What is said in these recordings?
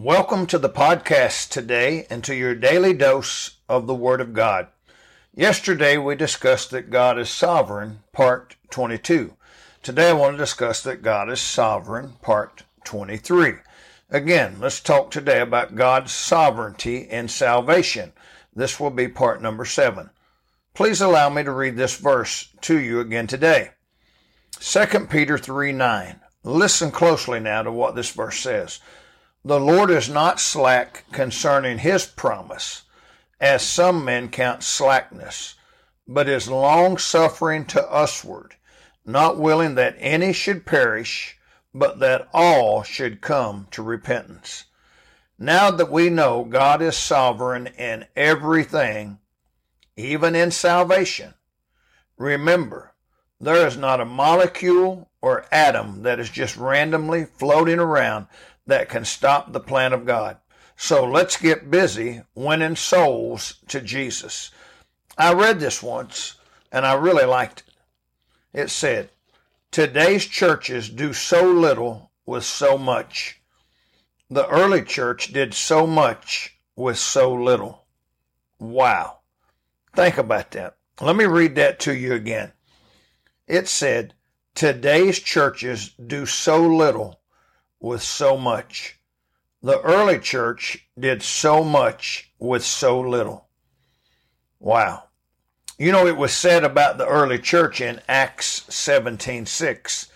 Welcome to the podcast today and to your daily dose of the Word of God. Yesterday we discussed that God is sovereign, part 22. Today I want to discuss that God is sovereign, part 23. Again, let's talk today about God's sovereignty in salvation. This will be part number 7. Please allow me to read this verse to you again today. 2 Peter 3 9. Listen closely now to what this verse says. The Lord is not slack concerning his promise, as some men count slackness, but is long suffering to usward, not willing that any should perish, but that all should come to repentance. Now that we know God is sovereign in everything, even in salvation, remember, there is not a molecule or atom that is just randomly floating around that can stop the plan of God. So let's get busy winning souls to Jesus. I read this once and I really liked it. It said, Today's churches do so little with so much. The early church did so much with so little. Wow. Think about that. Let me read that to you again. It said, Today's churches do so little with so much. The early church did so much with so little. Wow. You know, it was said about the early church in Acts 17:6,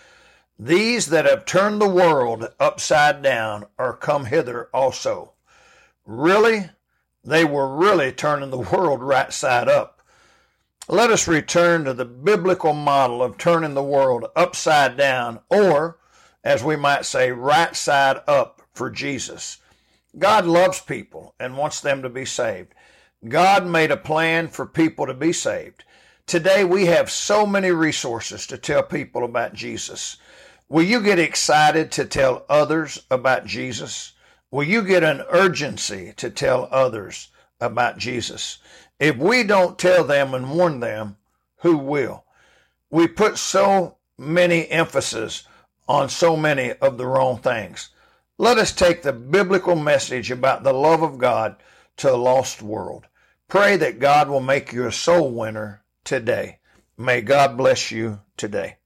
These that have turned the world upside down are come hither also. Really? They were really turning the world right side up. Let us return to the biblical model of turning the world upside down or as we might say, right side up for Jesus. God loves people and wants them to be saved. God made a plan for people to be saved. Today we have so many resources to tell people about Jesus. Will you get excited to tell others about Jesus? Will you get an urgency to tell others about Jesus? If we don't tell them and warn them, who will? We put so many emphasis on so many of the wrong things. Let us take the biblical message about the love of God to a lost world. Pray that God will make you a soul winner today. May God bless you today.